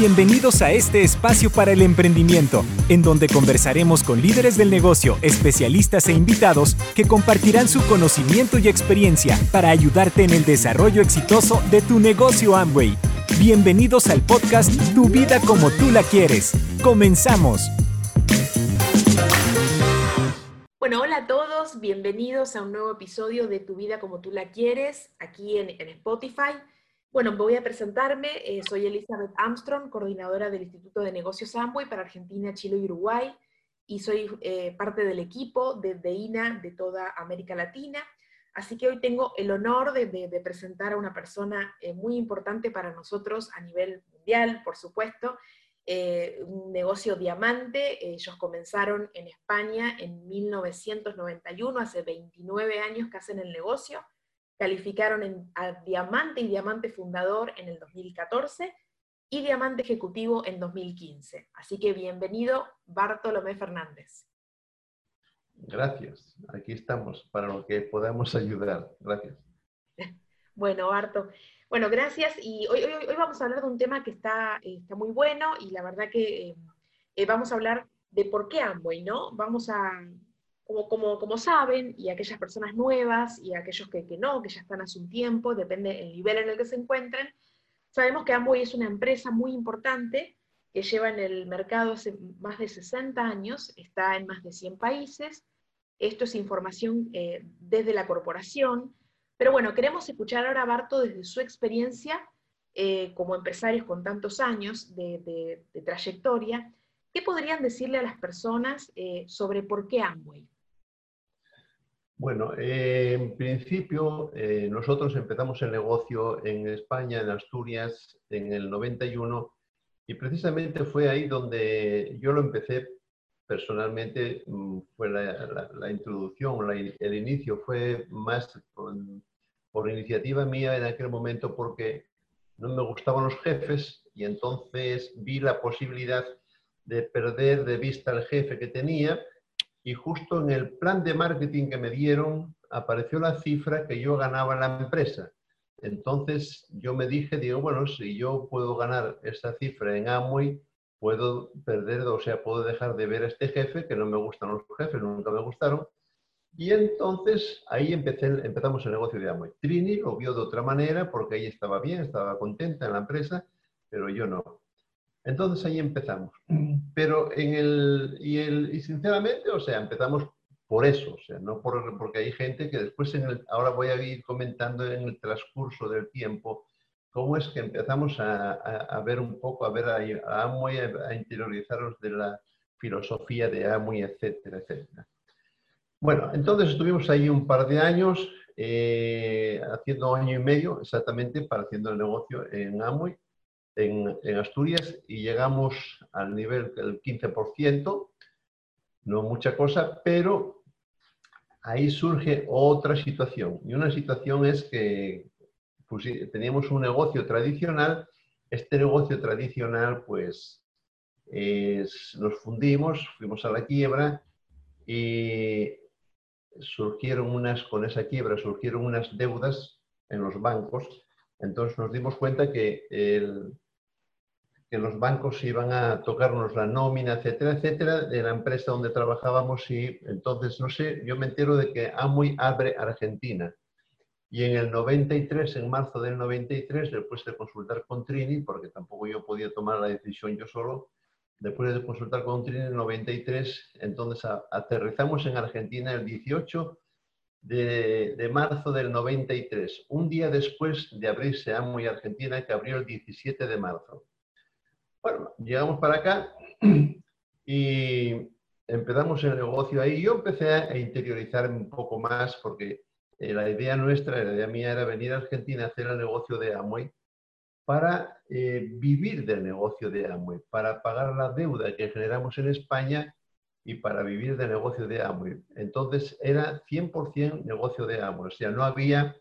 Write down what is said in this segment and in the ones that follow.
Bienvenidos a este espacio para el emprendimiento, en donde conversaremos con líderes del negocio, especialistas e invitados que compartirán su conocimiento y experiencia para ayudarte en el desarrollo exitoso de tu negocio Amway. Bienvenidos al podcast Tu vida como tú la quieres. Comenzamos. Bueno, hola a todos, bienvenidos a un nuevo episodio de Tu vida como tú la quieres, aquí en, en Spotify. Bueno, voy a presentarme. Eh, soy Elizabeth Armstrong, coordinadora del Instituto de Negocios Amway para Argentina, Chile y Uruguay, y soy eh, parte del equipo de, INA de toda América Latina. Así que hoy tengo el honor de, presentar a una persona eh, muy importante para nosotros a nivel mundial, por supuesto, un negocio diamante. Ellos comenzaron en España en 1991, hace 29 años que hacen el negocio calificaron en, a Diamante y Diamante Fundador en el 2014 y Diamante Ejecutivo en 2015. Así que bienvenido, Bartolomé Fernández. Gracias, aquí estamos para lo que podamos ayudar. Gracias. Bueno, Barto. Bueno, gracias. Y hoy, hoy, vamos a hablar de un tema que está, está muy bueno y la verdad que eh, vamos a hablar de por qué Amway, ¿no? Vamos a, como, como, saben, y aquellas personas nuevas y aquellos que, no, que ya están hace un tiempo, depende del nivel en el que se encuentren, sabemos que Amway es una empresa muy importante que lleva en el mercado hace más de 60 años, está en más de 100 países. Esto es información eh, desde la corporación. Pero bueno, queremos escuchar ahora a Barto desde su experiencia eh, como empresarios con tantos años de, trayectoria. ¿Qué podrían decirle a las personas eh, sobre por qué Amway? Bueno, eh, en principio eh, nosotros empezamos el negocio en España, en Asturias, en el 91 y precisamente fue ahí donde yo lo empecé personalmente, mm, fue la, introducción, el inicio fue más por iniciativa mía en aquel momento porque no me gustaban los jefes y entonces vi la posibilidad de perder de vista al jefe que tenía y justo en el plan de marketing que me dieron apareció la cifra que yo ganaba en la empresa. Entonces yo me dije, digo, bueno, si yo puedo ganar esa cifra en Amway, puedo perder, o sea, puedo dejar de ver a este jefe, que no me gustan los jefes, nunca me gustaron. Y entonces ahí empecé, empezamos el negocio de Amway. Trini lo vio de otra manera porque ella estaba bien, estaba contenta en la empresa, pero yo no. Entonces ahí empezamos. Pero en el y, el, y sinceramente, o sea, empezamos por eso, o sea, no por, porque hay gente que después, en el, ahora voy a ir comentando en el transcurso del tiempo, cómo es que empezamos a, a, ver un poco, a ver a, Amway, a, interiorizarnos de la filosofía de Amway, etcétera, etcétera. Bueno, entonces estuvimos ahí un par de años, eh, haciendo año y medio exactamente para haciendo el negocio en Amway en, Asturias y llegamos al nivel del 15%, no mucha cosa, pero ahí surge otra situación. Y una situación es que teníamos un negocio tradicional, este negocio tradicional pues nos fundimos, fuimos a la quiebra y surgieron unas, con esa quiebra surgieron unas deudas en los bancos entonces nos dimos cuenta que, que los bancos iban a tocarnos la nómina, etcétera, etcétera, de la empresa donde trabajábamos y entonces, no sé, yo me entero de que Amway abre Argentina. Y en el 93, en marzo del 93, después de consultar con Trini, porque tampoco yo podía tomar la decisión yo solo, después de consultar con Trini en el 93, entonces aterrizamos en Argentina el 18 de, marzo del 93, un día después de abrirse Amway Argentina, que abrió el 17 de marzo. Bueno, llegamos para acá y empezamos el negocio ahí. Yo empecé a interiorizar un poco más porque eh, la idea nuestra, la idea mía era venir a Argentina a hacer el negocio de Amway para eh, vivir del negocio de Amway, para pagar la deuda que generamos en España y para vivir de negocio de Amway. Entonces era 100% negocio de Amway, o sea, no había,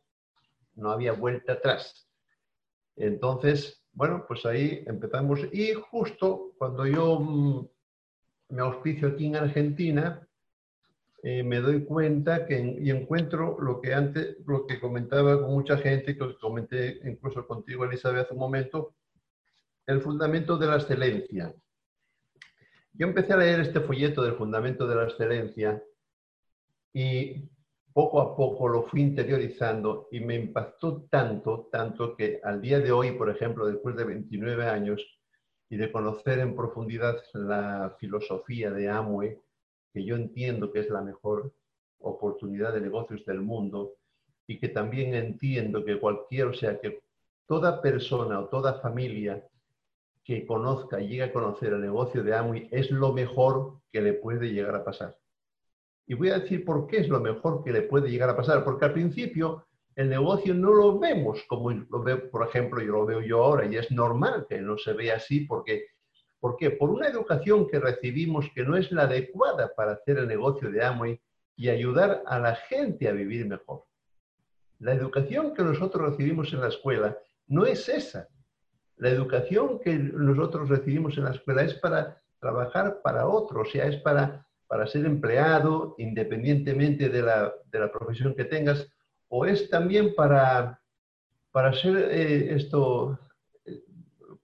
no había vuelta atrás. Entonces, bueno, pues ahí empezamos y justo cuando yo mm, me auspicio aquí en Argentina, eh, me doy cuenta que y encuentro lo que antes, lo que comentaba con mucha gente, que comenté incluso contigo, Elizabeth, hace un momento, el fundamento de la excelencia. Yo empecé a leer este folleto del fundamento de la excelencia y poco a poco lo fui interiorizando y me impactó tanto, tanto que al día de hoy, por ejemplo, después de 29 años y de conocer en profundidad la filosofía de Amway, que yo entiendo que es la mejor oportunidad de negocios del mundo y que también entiendo que cualquier, o sea, que toda persona o toda familia que conozca llegue a conocer el negocio de Amway es lo mejor que le puede llegar a pasar. Y voy a decir por qué es lo mejor que le puede llegar a pasar, porque al principio el negocio no lo vemos como lo veo, por ejemplo, yo lo veo yo ahora, y es normal que no se vea así, porque, ¿por qué? Por una educación que recibimos que no es la adecuada para hacer el negocio de Amway y ayudar a la gente a vivir mejor. La educación que nosotros recibimos en la escuela no es esa. La educación que nosotros recibimos en la escuela es para trabajar para otros, o sea, es para para ser empleado independientemente de la, profesión que tengas, o es también para, para ser eh, esto,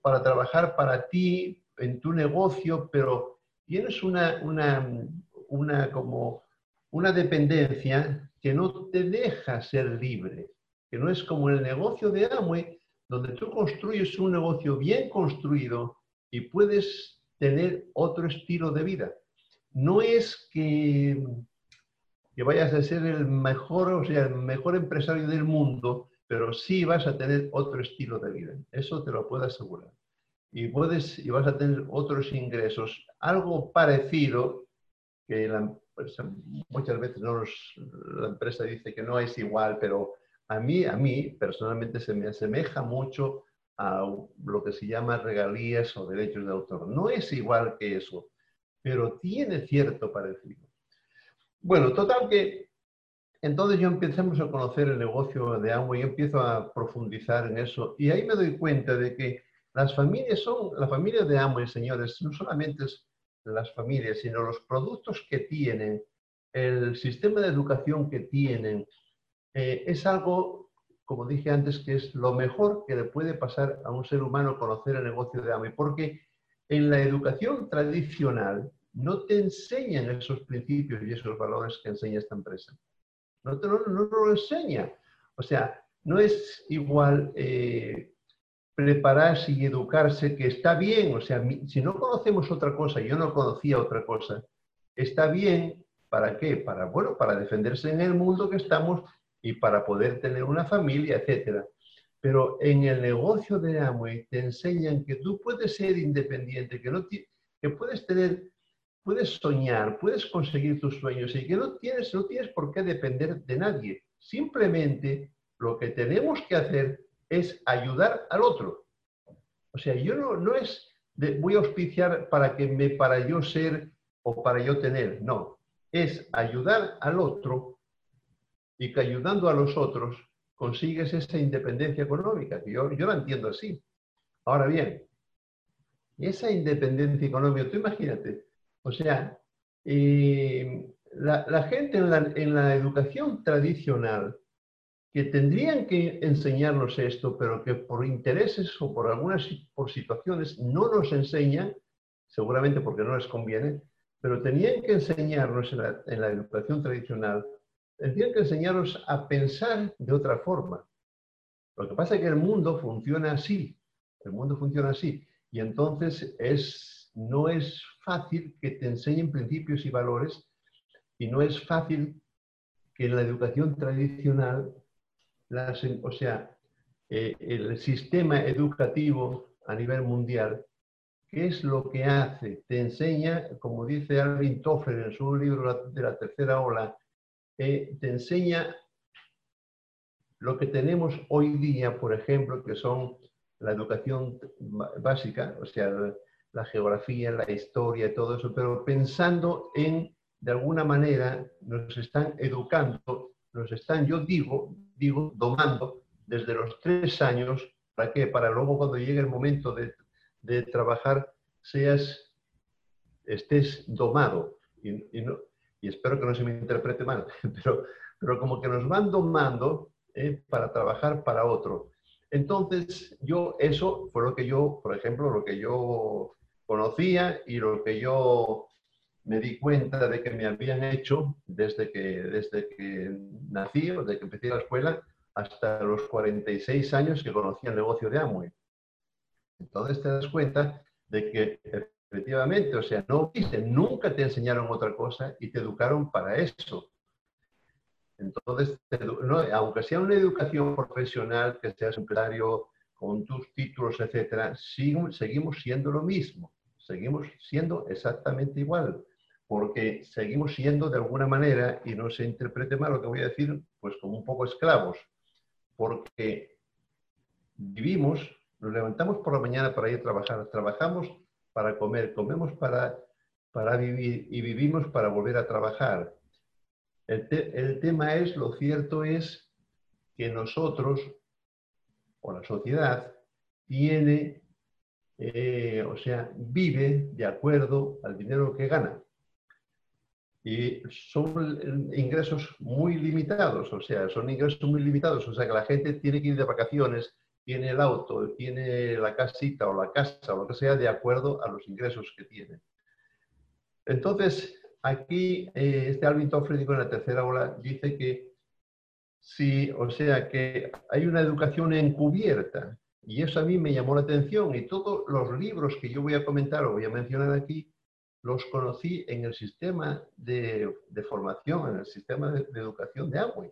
para trabajar para ti en tu negocio, pero tienes una, una, como una dependencia que no te deja ser libre, que no es como el negocio de Amway, donde tú construyes un negocio bien construido y puedes tener otro estilo de vida no es que, que vayas a ser el mejor, o sea, el mejor empresario del mundo, pero sí vas a tener otro estilo de vida. Eso te lo puedo asegurar. Y, puedes, y vas a tener otros ingresos, algo parecido, que muchas veces no la empresa dice que no es igual, pero a mí, a mí personalmente se me asemeja mucho a lo que se llama regalías o derechos de autor. No es igual que eso, pero tiene cierto parecido. Bueno, total que entonces yo empezamos a conocer el negocio de Amway y empiezo a profundizar en eso y ahí me doy cuenta de que las familias son, la familia de Amway, señores, no solamente es las familias, sino los productos que tienen, el sistema de educación que tienen, eh, es algo, como dije antes, que es lo mejor que le puede pasar a un ser humano conocer el negocio de Amway, porque en la educación tradicional no te enseñan esos principios y esos valores que enseña esta empresa. No te lo, enseña. O sea, no es igual eh, prepararse y educarse, que está bien. O sea, si no conocemos otra cosa, yo no conocía otra cosa, está bien. ¿Para qué? Para, bueno, para defenderse en el mundo que estamos y para poder tener una familia, etcétera. Pero en el negocio de Amway te enseñan que tú puedes ser independiente, que, no que puedes tener, puedes soñar, puedes conseguir tus sueños y que no tienes, no tienes por qué depender de nadie. Simplemente lo que tenemos que hacer es ayudar al otro. O sea, yo no, no es de, voy a auspiciar para que me, para yo ser o para yo tener, no. Es ayudar al otro y que ayudando a los otros consigues esa independencia económica, que yo, yo la entiendo así. Ahora bien, esa independencia económica, tú imagínate, o sea, eh, la, gente en la, en la, educación tradicional que tendrían que enseñarnos esto, pero que por intereses o por algunas por situaciones no nos enseñan, seguramente porque no les conviene, pero tenían que enseñarnos en la, en la educación tradicional tendrían que enseñaros a pensar de otra forma. Lo que pasa es que el mundo funciona así, el mundo funciona así, y entonces es, no es fácil que te enseñen principios y valores, y no es fácil que en la educación tradicional, o sea, eh, el sistema educativo a nivel mundial, ¿qué es lo que hace? Te enseña, como dice Alvin Toffler en su libro de la tercera ola, te enseña lo que tenemos hoy día, por ejemplo, que son la educación básica, o sea, la geografía, la historia, todo eso, pero pensando en, de alguna manera, nos están educando, nos están, yo digo, digo, domando desde los tres años, ¿para qué? Para luego cuando llegue el momento de, trabajar, seas, estés domado. Y no, y espero que no se me interprete mal, pero, pero como que nos van domando eh, para trabajar para otro. Entonces, yo, eso fue lo que yo, por ejemplo, lo que yo conocía y lo que yo me di cuenta de que me habían hecho desde que, desde que nací, desde que empecé la escuela, hasta los 46 años que conocí el negocio de Amway. Entonces te das cuenta de que efectivamente, o sea, no nunca te enseñaron otra cosa y te educaron para eso. Entonces, aunque sea una educación profesional, que seas empresario con tus títulos, etcétera, seguimos siendo lo mismo, seguimos siendo exactamente igual porque seguimos siendo de alguna manera, y no se interprete mal lo que voy a decir, pues como un poco esclavos, porque vivimos, nos levantamos por la mañana para ir a trabajar, trabajamos para comer, comemos para, para vivir y vivimos para volver a trabajar. El, tema es, lo cierto es que nosotros, o la sociedad, tiene, eh, o sea, vive de acuerdo al dinero que gana y son ingresos muy limitados, o sea, son ingresos muy limitados, o sea que la gente tiene que ir de vacaciones, tiene el auto, tiene la casita o la casa o lo que sea de acuerdo a los ingresos que tiene. Entonces, aquí eh, este Alvin Toffler en la tercera ola dice que sí, o sea que hay una educación encubierta y eso a mí me llamó la atención y todos los libros que yo voy a comentar o voy a mencionar aquí los conocí en el sistema de, formación, en el sistema de, educación de Amway.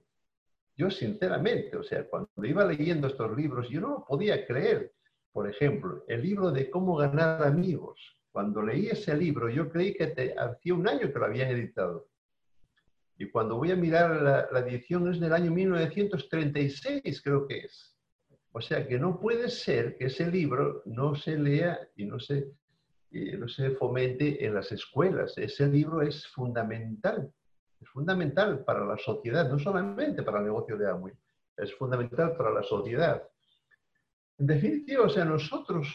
Yo sinceramente, o sea, cuando iba leyendo estos libros, yo no lo podía creer. Por ejemplo, el libro de cómo ganar amigos. Cuando leí ese libro, yo creí que te, hacía un año que lo habían editado. Y cuando voy a mirar la, edición es del año 1936, creo que es. O sea que no puede ser que ese libro no se lea y no se no se fomente en las escuelas. Ese libro es fundamental, es fundamental para la sociedad, no solamente para el negocio de Amway, es fundamental para la sociedad. En definitiva, o sea, nosotros,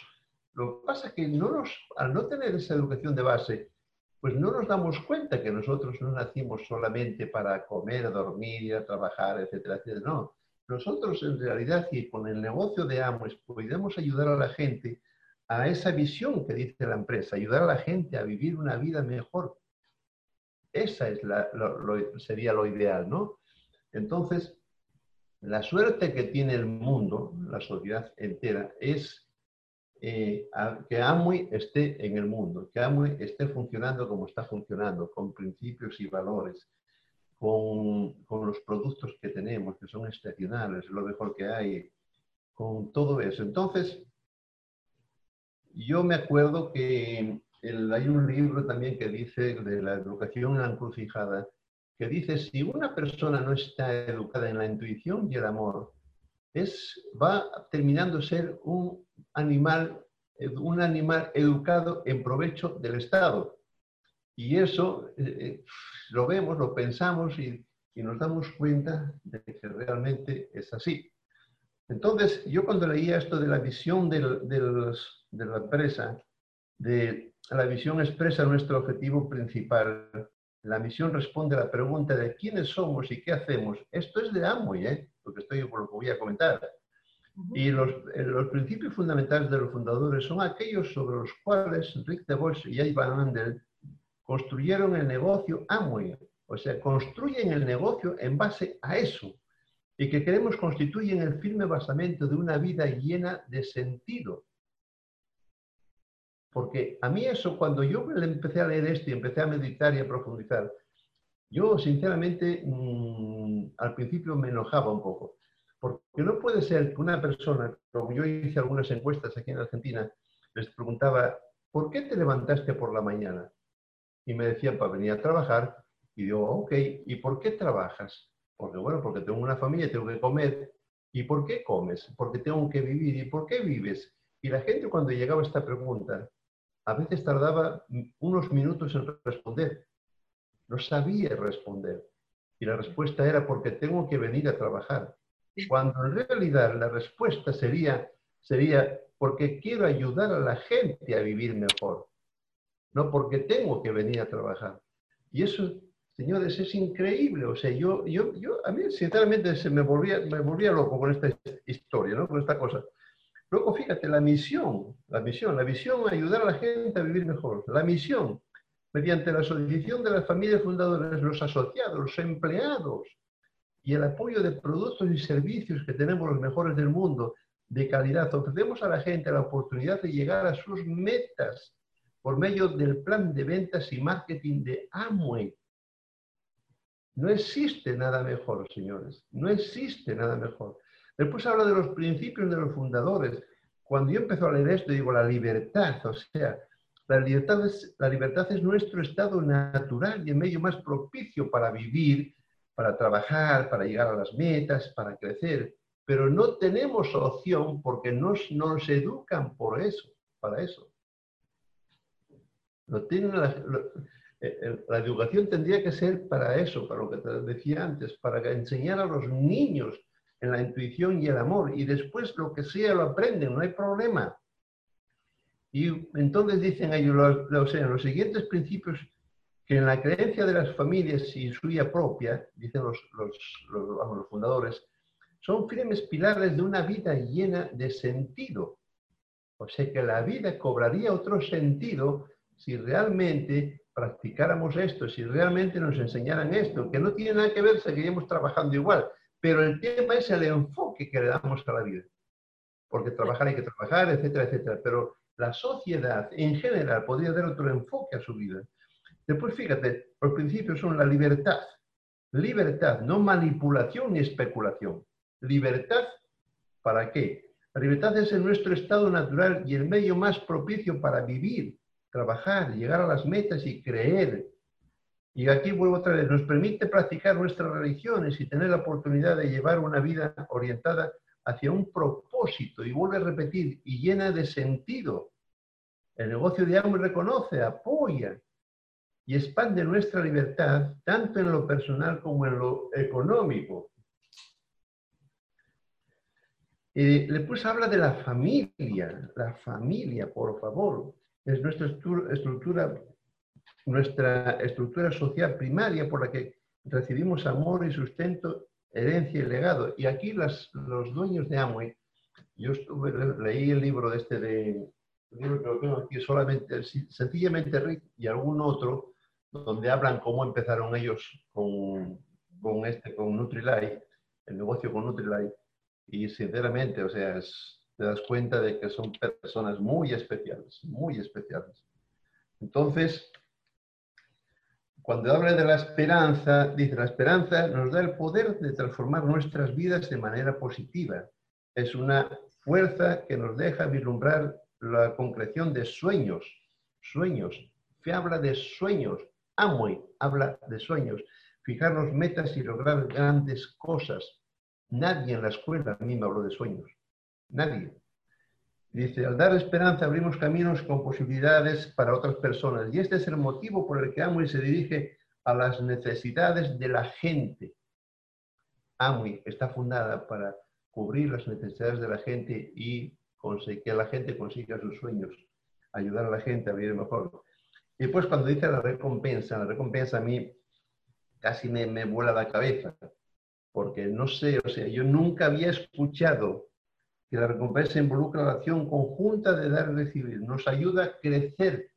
lo que pasa es que no nos, al no tener esa educación de base, pues no nos damos cuenta que nosotros no nacimos solamente para comer, dormir, ir a trabajar, etcétera, etcétera. No, nosotros en realidad, y con el negocio de Amway podemos ayudar a la gente a esa visión que dice la empresa, ayudar a la gente a vivir una vida mejor. Esa es la, sería lo ideal, ¿no? Entonces, la suerte que tiene el mundo, la sociedad entera, es eh, que Amway esté en el mundo, que Amway esté funcionando como está funcionando, con principios y valores, con, con los productos que tenemos, que son excepcionales, lo mejor que hay, con todo eso. Entonces, yo me acuerdo que hay un libro también que dice de la educación encrucijada, que dice, si una persona no está educada en la intuición y el amor, es, va terminando ser un animal, un animal educado en provecho del Estado. Y eso eh, eh, lo vemos, lo pensamos y, y, nos damos cuenta de que realmente es así. Entonces, yo cuando leía esto de la visión del, del, de la empresa, de la visión expresa nuestro objetivo principal. La misión responde a la pregunta de quiénes somos y qué hacemos. Esto es de Amway, ¿eh? lo que estoy por lo que voy a comentar. Y los, eh, los, principios fundamentales de los fundadores son aquellos sobre los cuales Rick DeVos y Ivan Andel construyeron el negocio Amway. O sea, construyen el negocio en base a eso. Y que queremos constituyen el firme basamento de una vida llena de sentido, porque a mí eso, cuando yo empecé a leer esto y empecé a meditar y a profundizar, yo sinceramente mm, al principio me enojaba un poco. Porque no puede ser que una persona, como yo hice algunas encuestas aquí en Argentina, les preguntaba, ¿por qué te levantaste por la mañana? Y me decían, para venir a trabajar. Y digo, ok, ¿y por qué trabajas? Porque bueno, porque tengo una familia, tengo que comer. ¿Y por qué comes? Porque tengo que vivir. ¿Y por qué vives? Y la gente cuando llegaba a esta pregunta, a veces tardaba unos minutos en responder. No sabía responder. Y la respuesta era porque tengo que venir a trabajar. Cuando en realidad la respuesta sería, sería porque quiero ayudar a la gente a vivir mejor. No porque tengo que venir a trabajar. Y eso Señores, es increíble. O sea, yo, yo, yo a mí sinceramente se me volvía, me volvía loco con esta historia, ¿no? Con esta cosa. Luego, fíjate, la misión, la misión, la visión, ayudar a la gente a vivir mejor. La misión, mediante la asociación de las familias fundadoras, los asociados, los empleados y el apoyo de productos y servicios que tenemos los mejores del mundo, de calidad, ofrecemos a la gente la oportunidad de llegar a sus metas por medio del plan de ventas y marketing de Amway. No existe nada mejor, señores. No existe nada mejor. Después habla de los principios de los fundadores. Cuando yo empecé a leer esto, digo, la libertad, o sea, la libertad, es, la nuestro estado natural y el medio más propicio para vivir, para trabajar, para llegar a las metas, para crecer. Pero no tenemos opción porque nos, nos educan por eso, para eso. Lo tienen eh, la educación tendría que ser para eso, para lo que te decía antes, para enseñar a los niños en la intuición y el amor, y después lo que sea lo aprenden, no hay problema. Y entonces dicen ellos, los, los siguientes principios que en la creencia de las familias y suya propia, dicen los, los, fundadores, son firmes pilares de una vida llena de sentido. O sea que la vida cobraría otro sentido si realmente practicáramos esto, si realmente nos enseñaran esto, que no tiene nada que ver, seguiríamos trabajando igual. Pero el tema es el enfoque que le damos a la vida. Porque trabajar hay que trabajar, etcétera, etcétera. Pero la sociedad en general podría dar otro enfoque a su vida. Después, fíjate, los principios son la libertad. Libertad, no manipulación ni especulación. Libertad, ¿para qué? La libertad es en nuestro estado natural y el medio más propicio para vivir, trabajar, llegar a las metas y creer y aquí vuelvo otra vez, nos permite practicar nuestras religiones y tener la oportunidad de llevar una vida orientada hacia un propósito, y vuelve a repetir, y llena de sentido. El negocio de Amo reconoce, apoya y expande nuestra libertad, tanto en lo personal como en lo económico. Eh, después habla de la familia, la familia, por favor. Es nuestra estructura nuestra estructura social primaria por la que recibimos amor y sustento, herencia y legado. Y aquí las, los dueños de Amway, yo estuve, leí el libro de este de, el libro que lo tengo aquí solamente, sencillamente Rick y algún otro, donde hablan cómo empezaron ellos con, con este, con Nutrilite, el negocio con Nutrilite. Y sinceramente, o sea, te das cuenta de que son personas muy especiales, muy especiales. Entonces, cuando habla de la esperanza, dice, la esperanza nos da el poder de transformar nuestras vidas de manera positiva. Es una fuerza que nos deja vislumbrar la concreción de sueños, sueños. Fe habla de sueños, Amway habla de sueños. Fijarnos metas y lograr grandes cosas. Nadie en la escuela a mí me habló de sueños. Nadie. Dice, al dar esperanza abrimos caminos con posibilidades para otras personas. Y este es el motivo por el que Amway se dirige a las necesidades de la gente. Amway está fundada para cubrir las necesidades de la gente y que la gente consiga sus sueños, ayudar a la gente a vivir mejor. Y después cuando dice la recompensa, la recompensa a mí casi me, me vuela la cabeza, porque no sé, o sea, yo nunca había escuchado que la recompensa involucra la acción conjunta de dar y recibir. Nos ayuda a crecer,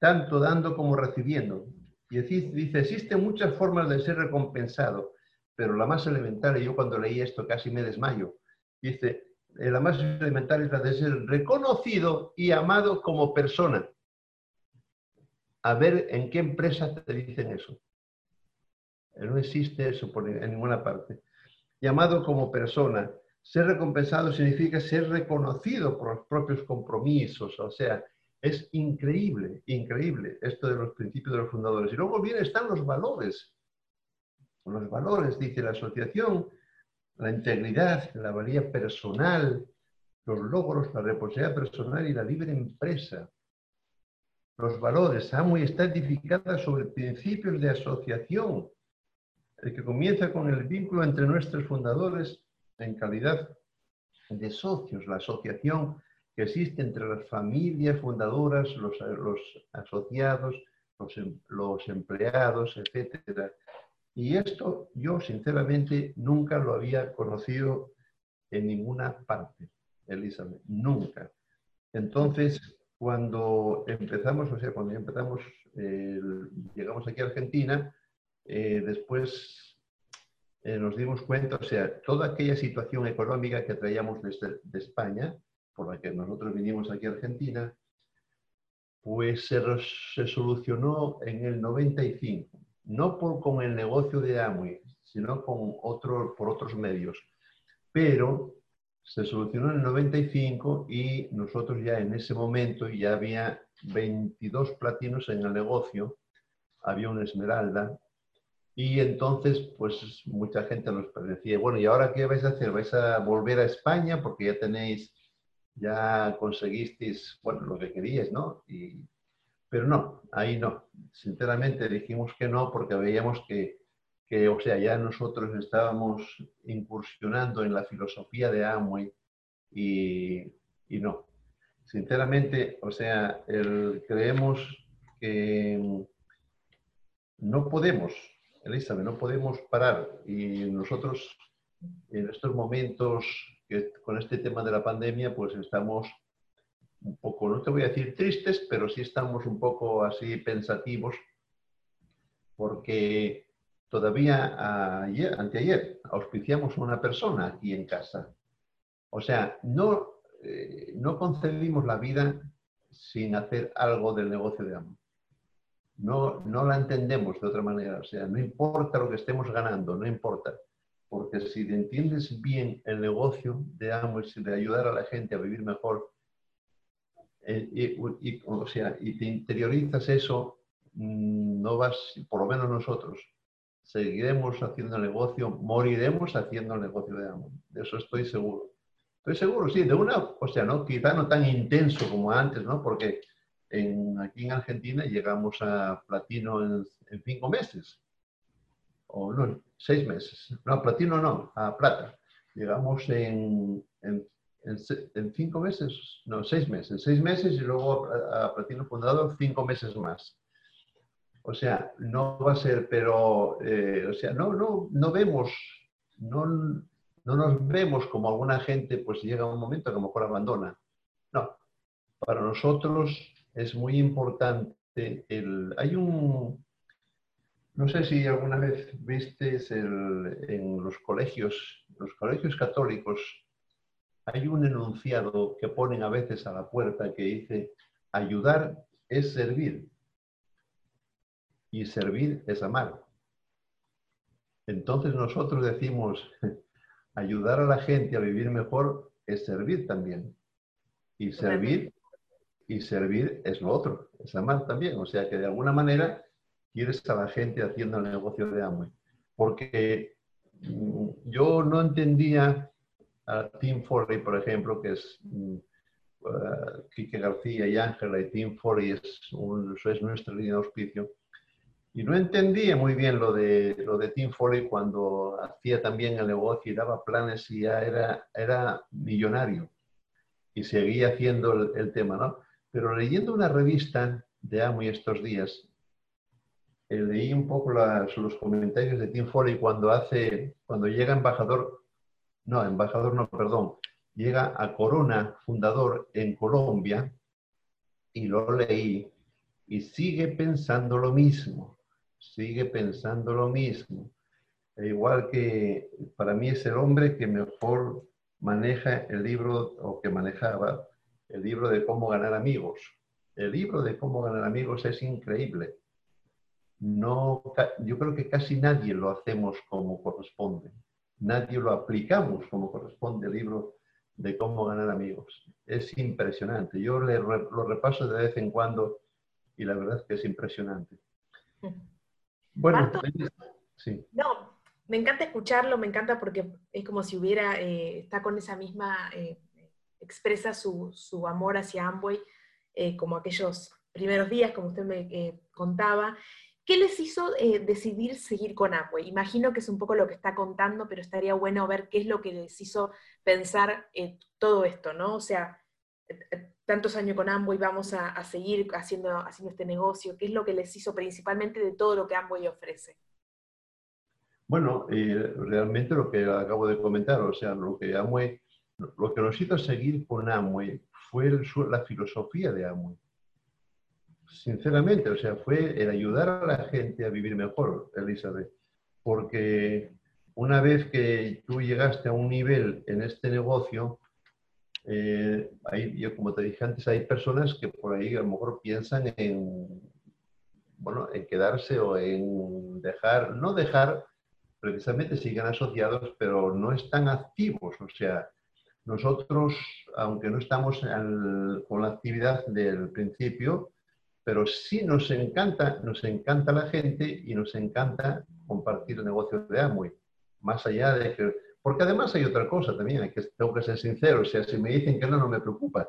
tanto dando como recibiendo. Y dice, existen muchas formas de ser recompensado, pero la más elemental, y yo cuando leí esto casi me desmayo, dice, eh, la más elemental es la de ser reconocido y amado como persona. A ver en qué empresa te dicen eso. No existe eso en ninguna parte. Llamado como persona, ser recompensado significa ser reconocido por los propios compromisos, o sea, es increíble, increíble esto de los principios de los fundadores. Y luego bien están los valores. Los valores, dice la asociación, la integridad, la valía personal, los logros, la responsabilidad personal y la libre empresa. Los valores, y está edificada sobre principios de asociación, el que comienza con el vínculo entre nuestros fundadores en calidad de socios, la asociación que existe entre las familias fundadoras, los, asociados, em, los, empleados, etcétera. Y esto yo sinceramente nunca lo había conocido en ninguna parte, Elizabeth, nunca. Entonces, cuando empezamos, o sea, cuando empezamos, llegamos aquí a Argentina, eh, después eh, nos dimos cuenta, o sea, toda aquella situación económica que traíamos desde de España, por la que nosotros vinimos aquí a Argentina, pues se, solucionó en el 95, no por, con el negocio de Amway, sino con otro, por otros medios. Pero se solucionó en el 95 y nosotros ya en ese momento ya había 22 platinos en el negocio, había una esmeralda y entonces pues mucha gente nos decía, bueno, ¿y ahora qué vais a hacer? ¿Vais a volver a España porque ya tenéis ya conseguisteis, bueno, lo que queríais, ¿no? Y, pero no, ahí no. Sinceramente dijimos que no porque veíamos que, que, o sea, ya nosotros estábamos incursionando en la filosofía de Amway y, y no. Sinceramente, o sea, el, creemos que no podemos, Elizabeth, no podemos parar y nosotros en estos momentos con este tema de la pandemia pues estamos un poco, no te voy a decir tristes, pero sí estamos un poco así pensativos porque todavía ayer, anteayer auspiciamos a una persona aquí en casa. O sea, no, eh, no concebimos la vida sin hacer algo del negocio de amor. No, no la entendemos de otra manera. O sea, no importa lo que estemos ganando, no importa porque si entiendes bien el negocio de Amos y de ayudar a la gente a vivir mejor, eh, y, o sea, y te interiorizas eso, mm, no vas, por lo menos nosotros, seguiremos haciendo el negocio, moriremos haciendo el negocio de Amos. De eso estoy seguro. Estoy seguro, sí, de una, o sea, ¿no? quizá no tan intenso como antes, ¿no? Porque aquí en Argentina llegamos a platino en cinco meses o no, seis meses. No, platino no, a plata. Llegamos en, en, en, cinco meses, no, seis meses, seis meses y luego a, platino fundador cinco meses más. O sea, no va a ser, pero, eh, o sea, no, no, no vemos, no, no nos vemos como alguna gente, pues llega un momento que a lo mejor abandona. No, para nosotros es muy importante el... Hay un, no sé si alguna vez viste en los colegios, los colegios católicos, hay un enunciado que ponen a veces a la puerta que dice, ayudar es servir y servir es amar. Entonces nosotros decimos, ayudar a la gente a vivir mejor es servir también. Y servir, y servir es lo otro, es amar también. O sea que de alguna manera quieres a la gente haciendo el negocio de Amway. Porque mm, yo no entendía a Tim Foley, por ejemplo, que es uh, Quique García y Ángela, y Tim Foley es, un, es nuestra línea de auspicio. Y no entendía muy bien lo de, lo de Tim Foley cuando hacía también el negocio y daba planes y ya era, era millonario. Y seguía haciendo el, el tema, ¿no? Pero leyendo una revista de Amway estos días, eh, leí un poco los comentarios de Tim Foley cuando hace, cuando llega embajador, no, embajador no, perdón, llega a Corona, fundador en Colombia, y lo leí, y sigue pensando lo mismo, sigue pensando lo mismo. E igual que para mí es el hombre que mejor maneja el libro, o que manejaba el libro de cómo ganar amigos. El libro de cómo ganar amigos es increíble no, yo creo que casi nadie lo hacemos como corresponde. Nadie lo aplicamos como corresponde el libro de cómo ganar amigos. Es impresionante. Yo lo repaso de vez en cuando y la verdad es que es impresionante. Bueno, sí. No, me encanta escucharlo, me encanta porque es como si hubiera, eh, está con esa misma, eh, expresa su, amor hacia Amway, eh, como aquellos primeros días, como usted me contaba. ¿Qué les hizo eh, decidir seguir con Amway? Imagino que es un poco lo que está contando, pero estaría bueno ver qué es lo que les hizo pensar todo esto, ¿no? O sea, eh, eh, tantos años con Amway vamos a, seguir haciendo, haciendo este negocio? ¿Qué es lo que les hizo principalmente de todo lo que Amway ofrece? Bueno, eh, realmente lo que acabo de comentar, o sea, lo que Amway, lo que nos hizo seguir con Amway fue la filosofía de Amway. Sinceramente, o sea, fue el ayudar a la gente a vivir mejor, Elizabeth. Porque una vez que tú llegaste a un nivel en este negocio, eh, yo como te dije antes, hay personas que por ahí a lo mejor piensan en, bueno, en quedarse o en dejar, no dejar, precisamente siguen asociados, pero no están activos. O sea, nosotros, aunque no estamos con la actividad del principio, pero sí nos encanta, nos encanta la gente y nos encanta compartir el negocio de Amway. Más allá de que porque además hay otra cosa también, que, tengo que ser sincero, o sea, si me dicen que no, no me preocupa.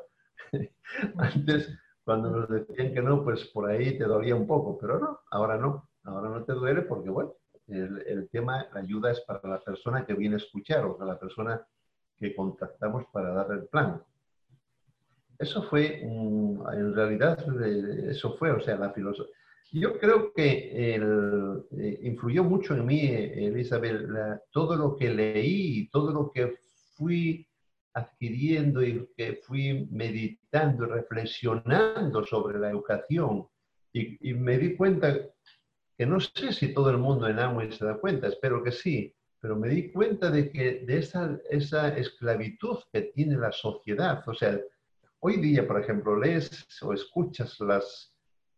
Antes, cuando nos decían que no, pues por ahí te dolía un poco, pero no, ahora no, ahora no te duele porque, bueno, el, el tema, la ayuda es para la persona que viene a escuchar o para la persona que contactamos para darle el plan. Eso fue, en realidad, eh, eso fue, o sea, la filosofía yo creo que eh, influyó mucho en mí, Elizabeth, todo lo que leí, y todo lo que fui adquiriendo y que fui meditando y reflexionando sobre la educación. Y, me di cuenta que no sé si todo el mundo en Amway se da cuenta, espero que sí, pero me di cuenta de que de esa, esa esclavitud que tiene la sociedad. O sea, hoy día, por ejemplo, lees o escuchas las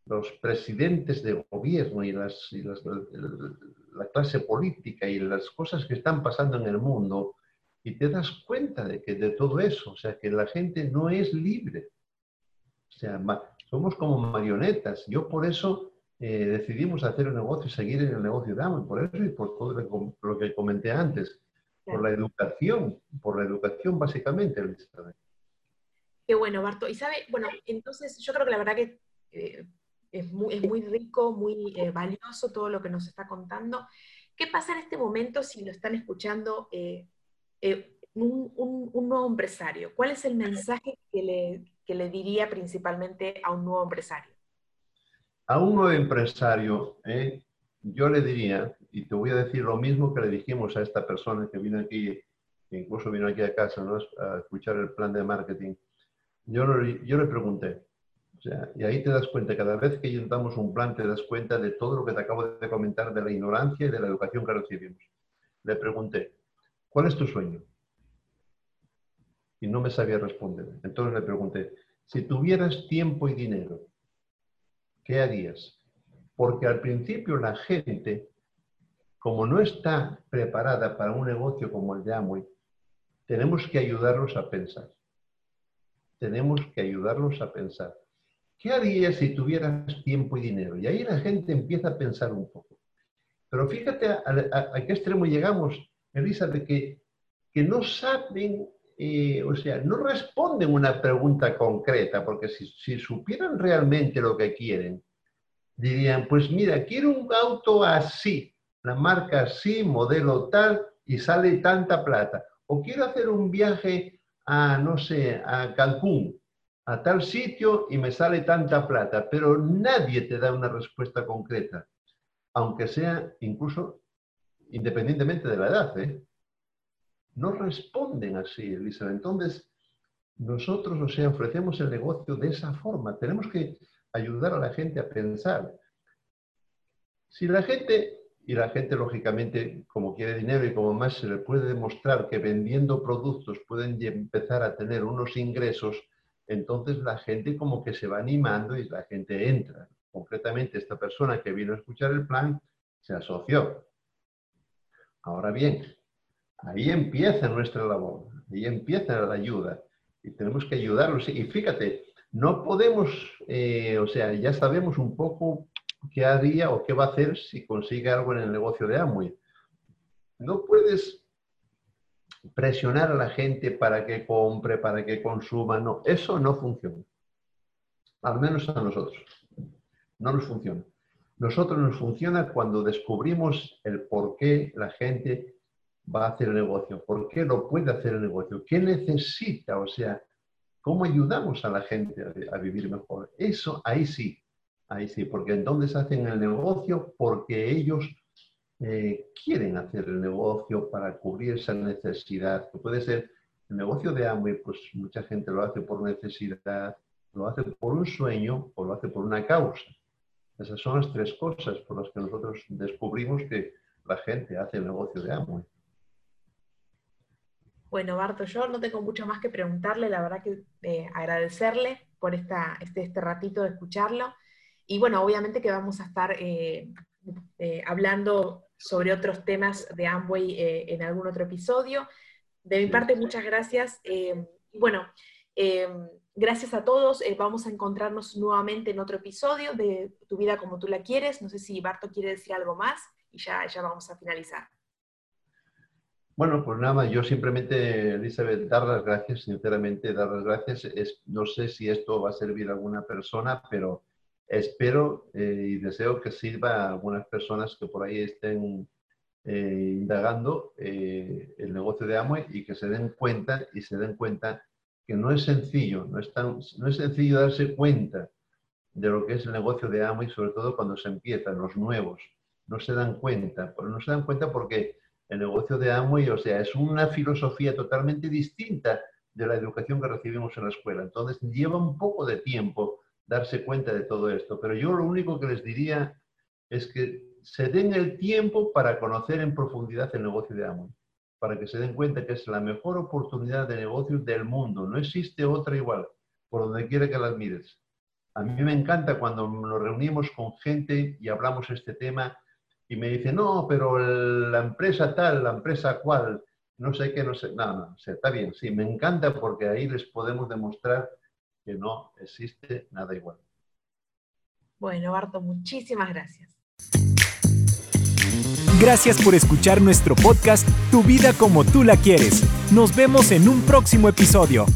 los presidentes de gobierno y, las, la clase política y las cosas que están pasando en el mundo y te das cuenta de que de todo eso, o sea, que la gente no es libre. O sea, somos como marionetas. Yo por eso eh, decidimos hacer un negocio y seguir en el negocio de Amway, por eso y por todo lo que comenté antes, por la educación, por la educación básicamente, Qué bueno, Barto. Y sabe, bueno, entonces yo creo que la verdad que eh, es muy, rico, muy eh, valioso todo lo que nos está contando. ¿Qué pasa en este momento si lo están escuchando eh, eh, un, nuevo empresario? ¿Cuál es el mensaje que le, que le diría principalmente a un nuevo empresario? A un nuevo empresario, yo le diría, y te voy a decir lo mismo que le dijimos a esta persona que vino aquí, incluso vino aquí a casa a escuchar el plan de marketing, yo, le pregunté, y ahí te das cuenta, cada vez que damos un plan, te das cuenta de todo lo que te acabo de comentar de la ignorancia y de la educación que recibimos. Le pregunté, ¿cuál es tu sueño? Y no me sabía responder. Entonces le pregunté, si tuvieras tiempo y dinero, ¿qué harías? Porque al principio la gente, como no está preparada para un negocio como el de Amway, tenemos que ayudarlos a pensar. Tenemos que ayudarlos a pensar. ¿Qué harías si tuvieras tiempo y dinero? Y ahí la gente empieza a pensar un poco. Pero fíjate a, qué extremo llegamos, Elisa, de que, que no saben, eh, o sea, no responden una pregunta concreta, porque si, si supieran realmente lo que quieren, dirían, pues mira, quiero un auto así, la marca así, modelo tal, y sale tanta plata. O quiero hacer un viaje a, no sé, a Cancún, a tal sitio y me sale tanta plata, pero nadie te da una respuesta concreta, aunque sea incluso independientemente de la edad. ¿eh? No responden así, Elisa. Entonces, nosotros, o sea, ofrecemos el negocio de esa forma. Tenemos que ayudar a la gente a pensar. Si la gente, y la gente lógicamente, como quiere dinero y como más se le puede demostrar que vendiendo productos pueden empezar a tener unos ingresos, entonces la gente como que se va animando y la gente entra. Concretamente, esta persona que vino a escuchar el plan se asoció. Ahora bien, ahí empieza nuestra labor, ahí empieza la ayuda y tenemos que ayudarlos. Y fíjate, no podemos, eh, o sea, ya sabemos un poco qué haría o qué va a hacer si consigue algo en el negocio de Amway. No puedes presionar a la gente para que compre, para que consuma, no, eso no funciona. Al menos a nosotros. No nos funciona. Nosotros nos funciona cuando descubrimos el por qué la gente va a hacer el negocio, por qué lo puede hacer el negocio, qué necesita, o sea, ¿Cómo ayudamos a la gente a, vivir mejor? Eso, ahí sí, ahí sí, porque entonces hacen el negocio porque ellos eh, quieren hacer el negocio para cubrir esa necesidad, que puede ser el negocio de hambre, pues mucha gente lo hace por necesidad, lo hace por un sueño o lo hace por una causa. Esas son las tres cosas por las que nosotros descubrimos que la gente hace el negocio de Amway. Bueno, Barto, yo no tengo mucho más que preguntarle, la verdad que eh, agradecerle por esta, este, este, ratito de escucharlo. Y bueno, obviamente que vamos a estar eh, eh, hablando sobre otros temas de Amway en algún otro episodio. De mi parte, muchas gracias. bueno, gracias a todos. vamos a encontrarnos nuevamente en otro episodio de Tu vida como tú la quieres. No sé si Barto quiere decir algo más y ya, ya vamos a finalizar. Bueno, pues nada más, yo simplemente, Elizabeth, dar las gracias, sinceramente, dar las gracias. Es, no sé si esto va a servir a alguna persona, pero espero eh, y deseo que sirva a algunas personas que por ahí estén eh, indagando eh, el negocio de Amway y que se den cuenta y se den cuenta que no es sencillo, no es, tan, no es sencillo darse cuenta de lo que es el negocio de Amway, sobre todo cuando se empiezan los nuevos. No se dan cuenta, no se dan cuenta porque el negocio de Amway, o sea, es una filosofía totalmente distinta de la educación que recibimos en la escuela. Entonces, lleva un poco de tiempo darse cuenta de todo esto, pero yo lo único que les diría es que se den el tiempo para conocer en profundidad el negocio de Amway, para que se den cuenta que es la mejor oportunidad de negocio del mundo. No existe otra igual, por donde quiera que las mires. A mí me encanta cuando nos reunimos con gente y hablamos este tema y me dice, no, pero la empresa tal, la empresa cual, no sé qué, no sé, no, no, o sea, está bien, sí, me encanta porque ahí les podemos demostrar que no existe nada igual. Bueno, Barto, muchísimas gracias. Gracias por escuchar nuestro podcast Tu vida como tú la quieres. Nos vemos en un próximo episodio.